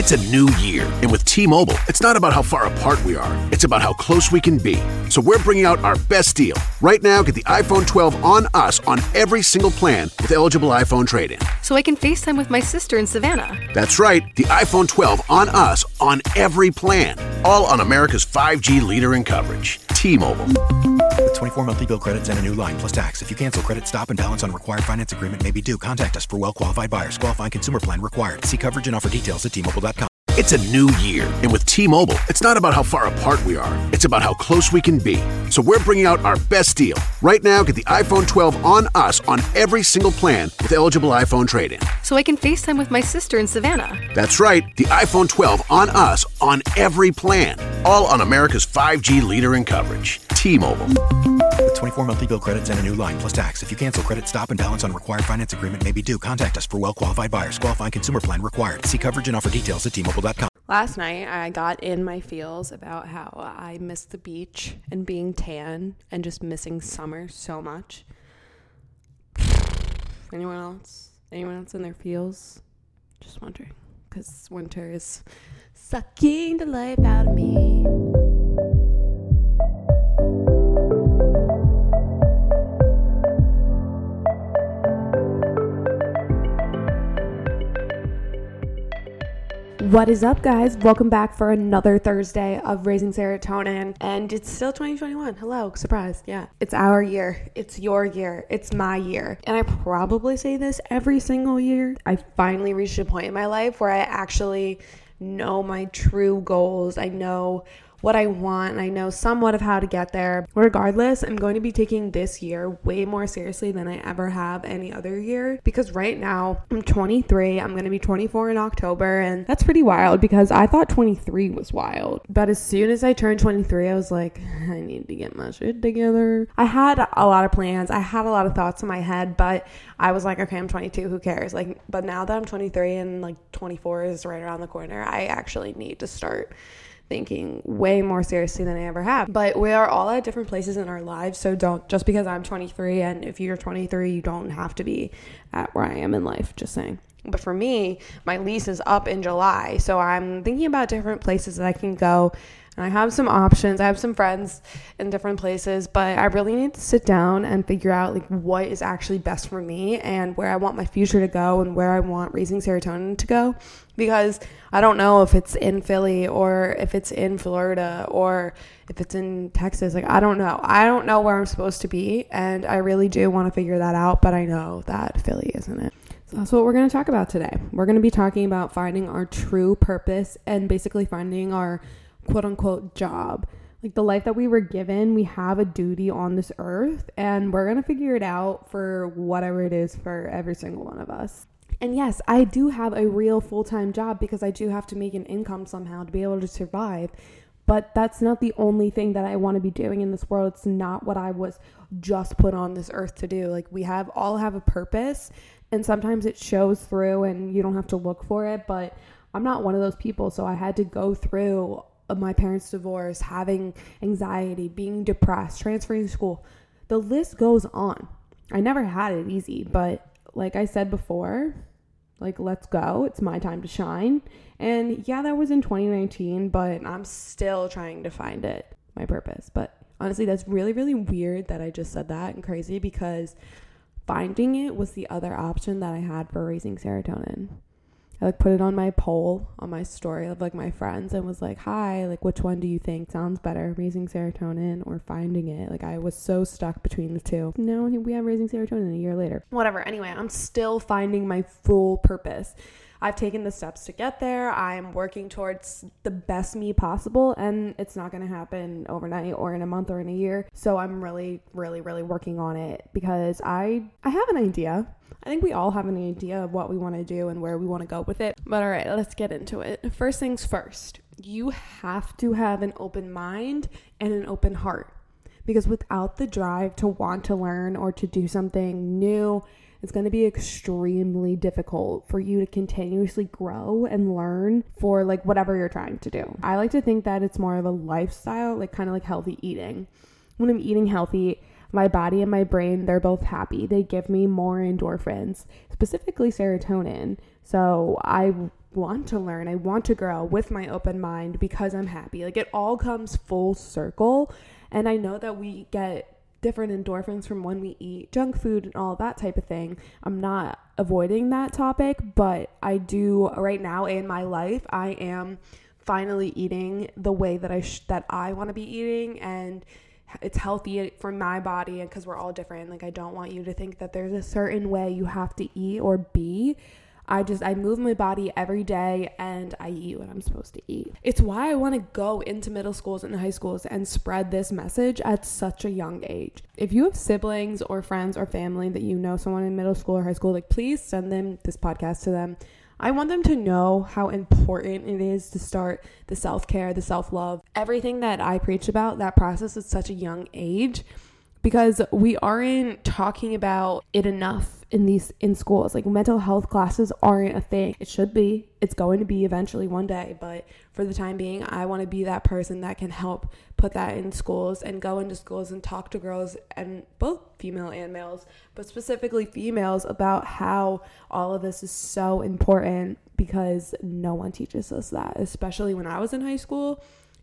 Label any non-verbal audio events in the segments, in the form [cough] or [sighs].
It's a new year, and with T Mobile, it's not about how far apart we are, it's about how close we can be. So we're bringing out our best deal. Right now, get the iPhone 12 on us on every single plan with eligible iPhone trade in. So I can FaceTime with my sister in Savannah. That's right, the iPhone 12 on us on every plan. All on America's 5G leader in coverage. T Mobile. With 24 monthly bill credits and a new line plus tax. If you cancel credit, stop and balance on required finance agreement may be due. Contact us for well qualified buyers. Qualifying consumer plan required. See coverage and offer details at tmobile.com. It's a new year, and with T Mobile, it's not about how far apart we are, it's about how close we can be. So we're bringing out our best deal. Right now, get the iPhone 12 on us on every single plan with eligible iPhone trade in. So I can FaceTime with my sister in Savannah. That's right, the iPhone 12 on us on every plan. All on America's 5G leader in coverage. T Mobile. With 24 monthly bill credits and a new line plus tax. If you cancel credit, stop and balance on required finance agreement may be due. Contact us for well qualified buyers. Qualifying consumer plan required. See coverage and offer details at tmobile.com. Last night, I got in my feels about how I miss the beach and being tan and just missing summer so much. [sighs] Anyone else? Anyone else in their feels? Just wondering. Because winter is sucking the life out of me. What is up, guys? Welcome back for another Thursday of Raising Serotonin. And it's still 2021. Hello, surprise. Yeah, it's our year. It's your year. It's my year. And I probably say this every single year. I finally reached a point in my life where I actually know my true goals. I know what I want and I know somewhat of how to get there. Regardless, I'm going to be taking this year way more seriously than I ever have any other year because right now I'm 23. I'm going to be 24 in October and that's pretty wild because I thought 23 was wild. But as soon as I turned 23, I was like, I need to get my shit together. I had a lot of plans. I had a lot of thoughts in my head, but I was like, okay, I'm 22. Who cares? Like, but now that I'm 23 and like 24 is right around the corner, I actually need to start thinking way more seriously than I ever have. But we are all at different places in our lives. So don't, just because I'm 23 and if you're 23, you don't have to be at where I am in life. Just saying. But for me, my lease is up in July. So I'm thinking about different places that I can go. I have some options. I have some friends in different places, but I really need to sit down and figure out like what is actually best for me and where I want my future to go and where I want raising serotonin to go because I don't know if it's in Philly or if it's in Florida or if it's in Texas. Like, I don't know. I don't know where I'm supposed to be. And I really do want to figure that out, but I know that Philly isn't it. So that's what we're going to talk about today. We're going to be talking about finding our true purpose and basically finding our quote unquote job. Like the life that we were given, we have a duty on this earth, and we're going to figure it out for whatever it is for every single one of us. And yes, I do have a real full time job because I do have to make an income somehow to be able to survive. But that's not the only thing that I want to be doing in this world. It's not what I was just put on this earth to do. Like we have all have a purpose and sometimes it shows through and you don't have to look for it, but I'm not one of those people, so I had to go through my parents' divorce, having anxiety, being depressed, transferring school. The list goes on. I never had it easy, but like I said before, like, let's go. It's my time to shine. And yeah, that was in 2019, but I'm still trying to find it, my purpose. But honestly, that's really, really weird that I just said that and crazy because finding it was the other option that I had for raising serotonin. I like put it on my poll on my story of like my friends and was like, "Hi, like which one do you think sounds better, raising serotonin or finding it?" Like I was so stuck between the two. Now we have raising serotonin a year later. Whatever. Anyway, I'm still finding my full purpose. I've taken the steps to get there. I'm working towards the best me possible, and it's not going to happen overnight or in a month or in a year. So I'm really, really, really working on it because I I have an idea. I think we all have an idea of what we want to do and where we want to go with it. But all right, let's get into it. First things first, you have to have an open mind and an open heart because without the drive to want to learn or to do something new, it's going to be extremely difficult for you to continuously grow and learn for like whatever you're trying to do. I like to think that it's more of a lifestyle, like kind of like healthy eating. When I'm eating healthy, my body and my brain, they're both happy. They give me more endorphins, specifically serotonin. So I want to learn. I want to grow with my open mind because I'm happy. Like it all comes full circle. And I know that we get different endorphins from when we eat junk food and all that type of thing. I'm not avoiding that topic, but I do right now in my life, I am finally eating the way that I sh- that I want to be eating and it's healthy for my body and cuz we're all different. Like I don't want you to think that there's a certain way you have to eat or be. I just I move my body every day and I eat what I'm supposed to eat. It's why I want to go into middle schools and high schools and spread this message at such a young age. If you have siblings or friends or family that you know someone in middle school or high school, like please send them this podcast to them. I want them to know how important it is to start the self care, the self love, everything that I preach about, that process at such a young age because we aren't talking about it enough in these in schools. Like mental health classes aren't a thing. It should be. It's going to be eventually one day but for the time being i want to be that person that can help put that in schools and go into schools and talk to girls and both female and males but specifically females about how all of this is so important because no one teaches us that especially when i was in high school.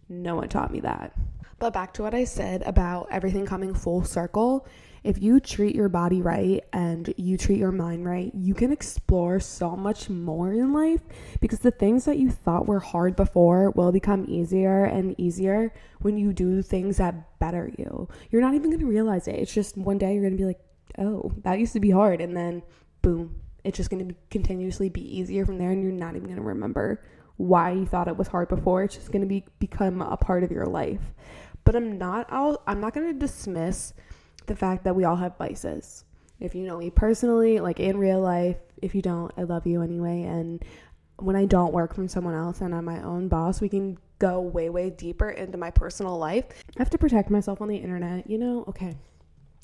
No one taught me that. But back to what I said about everything coming full circle. If you treat your body right and you treat your mind right, you can explore so much more in life because the things that you thought were hard before will become easier and easier when you do things that better you. You're not even going to realize it. It's just one day you're going to be like, oh, that used to be hard. And then boom, it's just going to continuously be easier from there and you're not even going to remember why you thought it was hard before. It's just going to be become a part of your life. But I'm not I'll, I'm not going to dismiss the fact that we all have vices. If you know me personally, like in real life, if you don't, I love you anyway and when I don't work from someone else and I'm my own boss, we can go way way deeper into my personal life. I have to protect myself on the internet, you know? Okay.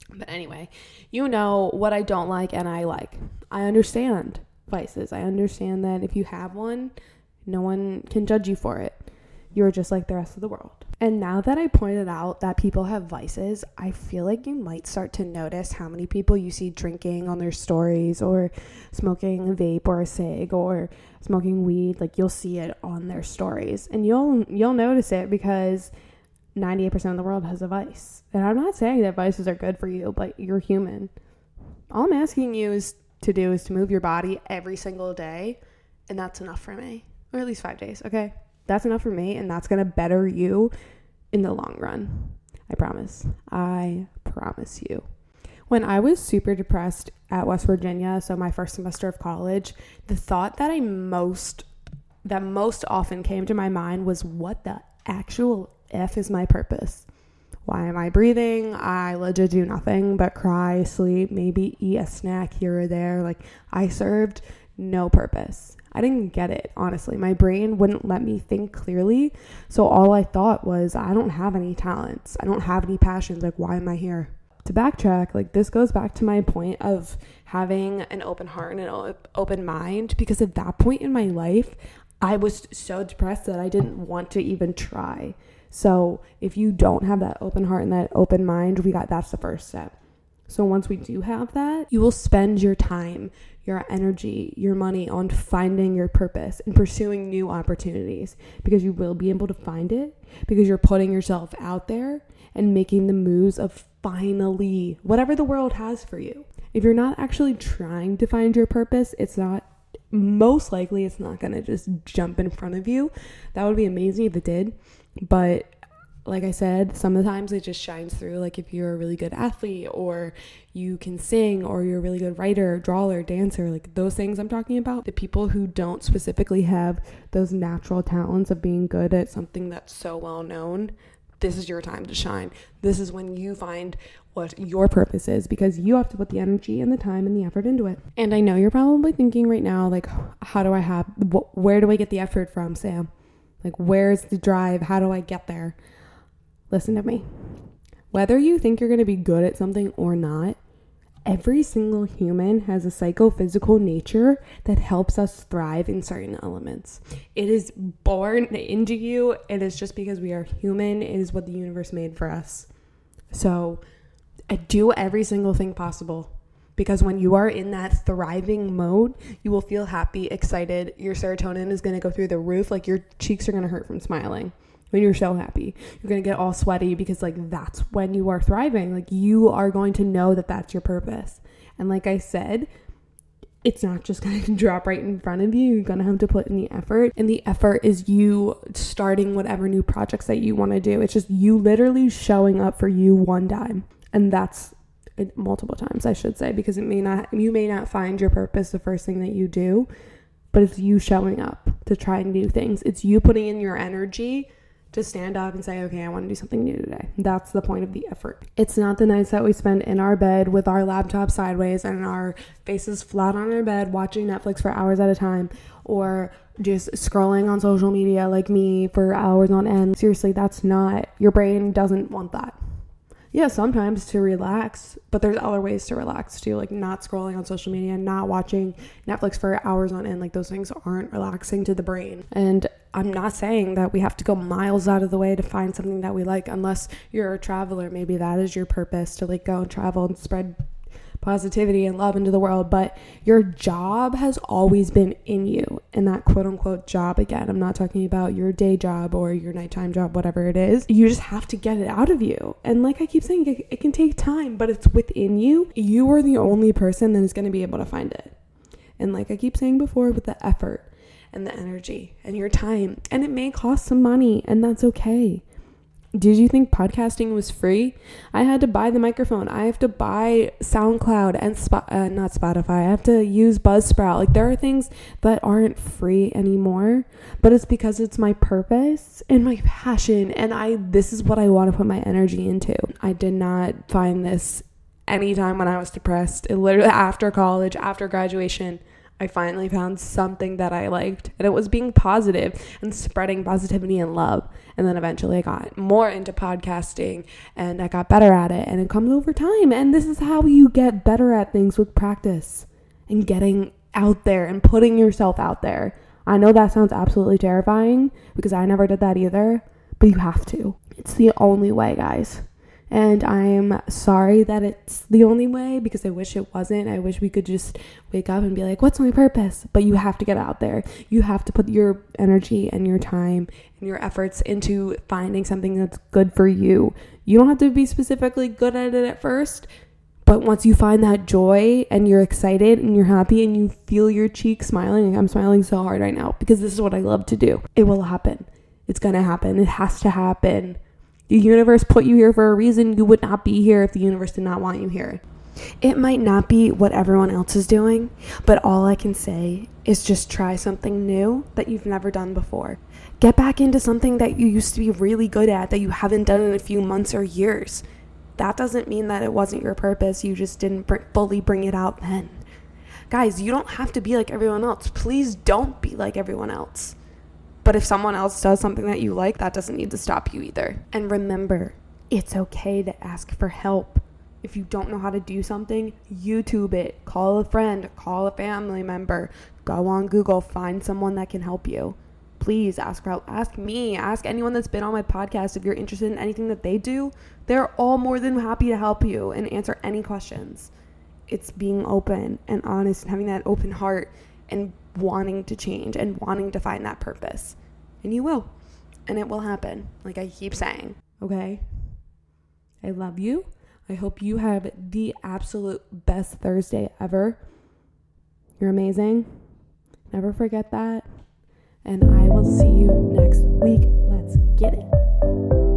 But anyway, you know what I don't like and I like. I understand vices. I understand that if you have one, no one can judge you for it. You're just like the rest of the world. And now that I pointed out that people have vices, I feel like you might start to notice how many people you see drinking on their stories or smoking a vape or a cig or smoking weed. Like you'll see it on their stories. And you'll you'll notice it because 98% of the world has a vice. And I'm not saying that vices are good for you, but you're human. All I'm asking you is to do is to move your body every single day, and that's enough for me. Or at least 5 days, okay? That's enough for me, and that's gonna better you in the long run. I promise. I promise you. When I was super depressed at West Virginia, so my first semester of college, the thought that I most that most often came to my mind was what the actual F is my purpose? Why am I breathing? I legit do nothing but cry, sleep, maybe eat a snack here or there. Like I served no purpose. I didn't get it, honestly. My brain wouldn't let me think clearly. So all I thought was, I don't have any talents. I don't have any passions. Like, why am I here? To backtrack, like, this goes back to my point of having an open heart and an open mind because at that point in my life, I was so depressed that I didn't want to even try. So if you don't have that open heart and that open mind, we got that's the first step. So once we do have that, you will spend your time your energy, your money on finding your purpose and pursuing new opportunities because you will be able to find it because you're putting yourself out there and making the moves of finally whatever the world has for you. If you're not actually trying to find your purpose, it's not most likely it's not going to just jump in front of you. That would be amazing if it did, but like I said, sometimes it just shines through. Like if you're a really good athlete or you can sing or you're a really good writer, drawer, dancer, like those things I'm talking about. The people who don't specifically have those natural talents of being good at something that's so well known, this is your time to shine. This is when you find what your purpose is because you have to put the energy and the time and the effort into it. And I know you're probably thinking right now, like, how do I have, wh- where do I get the effort from, Sam? Like, where's the drive? How do I get there? Listen to me. Whether you think you're going to be good at something or not, every single human has a psychophysical nature that helps us thrive in certain elements. It is born into you. It is just because we are human. It is what the universe made for us. So, I do every single thing possible because when you are in that thriving mode, you will feel happy, excited. Your serotonin is going to go through the roof. Like your cheeks are going to hurt from smiling when you're so happy. You're going to get all sweaty because, like, that's when you are thriving. Like, you are going to know that that's your purpose. And, like I said, it's not just going [laughs] to drop right in front of you. You're going to have to put in the effort. And the effort is you starting whatever new projects that you want to do. It's just you literally showing up for you one time. And that's multiple times, I should say, because it may not, you may not find your purpose the first thing that you do, but it's you showing up to try new things. It's you putting in your energy to stand up and say, okay, I want to do something new today. That's the point of the effort. It's not the nights that we spend in our bed with our laptop sideways and our faces flat on our bed watching Netflix for hours at a time or just scrolling on social media like me for hours on end. Seriously, that's not, your brain doesn't want that yeah, sometimes to relax, but there's other ways to relax too, like not scrolling on social media, not watching Netflix for hours on end. Like those things aren't relaxing to the brain. And I'm not saying that we have to go miles out of the way to find something that we like, unless you're a traveler. Maybe that is your purpose to like go and travel and spread positivity and love into the world, but your job has always been in you. And that quote unquote job, again, I'm not talking about your day job or your nighttime job, whatever it is. You just have to get it out of you. And like I keep saying, it, it can take time, but it's within you. You are the only person that is going to be able to find it. And like I keep saying before, with the effort and the energy and your time, and it may cost some money, and that's okay. Did you think podcasting was free? I had to buy the microphone. I have to buy SoundCloud and uh, not Spotify. I have to use Buzzsprout. Like there are things that aren't free anymore, but it's because it's my purpose and my passion and I this is what I want to put my energy into. I did not find this anytime when I was depressed. It literally after college, after graduation, I finally found something that I liked, and it was being positive and spreading positivity and love. And then eventually I got more into podcasting and I got better at it, and it comes over time. And this is how you get better at things with practice and getting out there and putting yourself out there. I know that sounds absolutely terrifying because I never did that either, but you have to. It's the only way, guys. And I'm sorry that it's the only way because I wish it wasn't. I wish we could just wake up and be like, what's my purpose? But you have to get out there. You have to put your energy and your time and your efforts into finding something that's good for you. You don't have to be specifically good at it at first. But once you find that joy and you're excited and you're happy and you feel your cheeks smiling, I'm smiling so hard right now because this is what I love to do. It will happen. It's going to happen. It has to happen. The universe put you here for a reason. You would not be here if the universe did not want you here. It might not be what everyone else is doing, but all I can say is just try something new that you've never done before. Get back into something that you used to be really good at that you haven't done in a few months or years. That doesn't mean that it wasn't your purpose, you just didn't br- fully bring it out then. Guys, you don't have to be like everyone else. Please don't be like everyone else. But if someone else does something that you like, that doesn't need to stop you either. And remember, it's okay to ask for help. If you don't know how to do something, YouTube it, call a friend, call a family member, go on Google, find someone that can help you. Please ask for help. Ask me, ask anyone that's been on my podcast if you're interested in anything that they do. They're all more than happy to help you and answer any questions. It's being open and honest and having that open heart and wanting to change and wanting to find that purpose. And you will. And it will happen, like I keep saying. Okay? I love you. I hope you have the absolute best Thursday ever. You're amazing. Never forget that. And I will see you next week. Let's get it.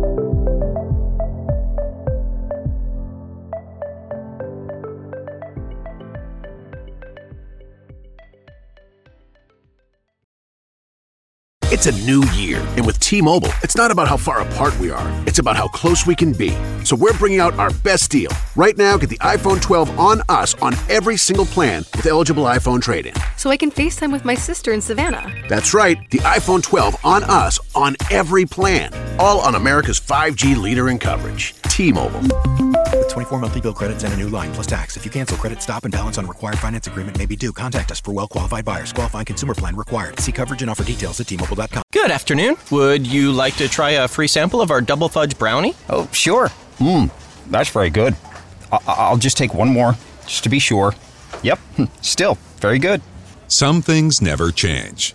It's a new year, and with T Mobile, it's not about how far apart we are, it's about how close we can be. So we're bringing out our best deal. Right now, get the iPhone 12 on us on every single plan with eligible iPhone trade in. So I can FaceTime with my sister in Savannah. That's right, the iPhone 12 on us on every plan. All on America's 5G leader in coverage. T Mobile. With 24 monthly bill credits and a new line plus tax. If you cancel credit, stop and balance on required finance agreement may be due. Contact us for well qualified buyers. Qualifying consumer plan required. See coverage and offer details at tmobile.com. Good afternoon. Would you like to try a free sample of our double fudge brownie? Oh, sure. Mmm, that's very good. I- I'll just take one more. just to be sure. Yep, [laughs] still very good. Some things never change,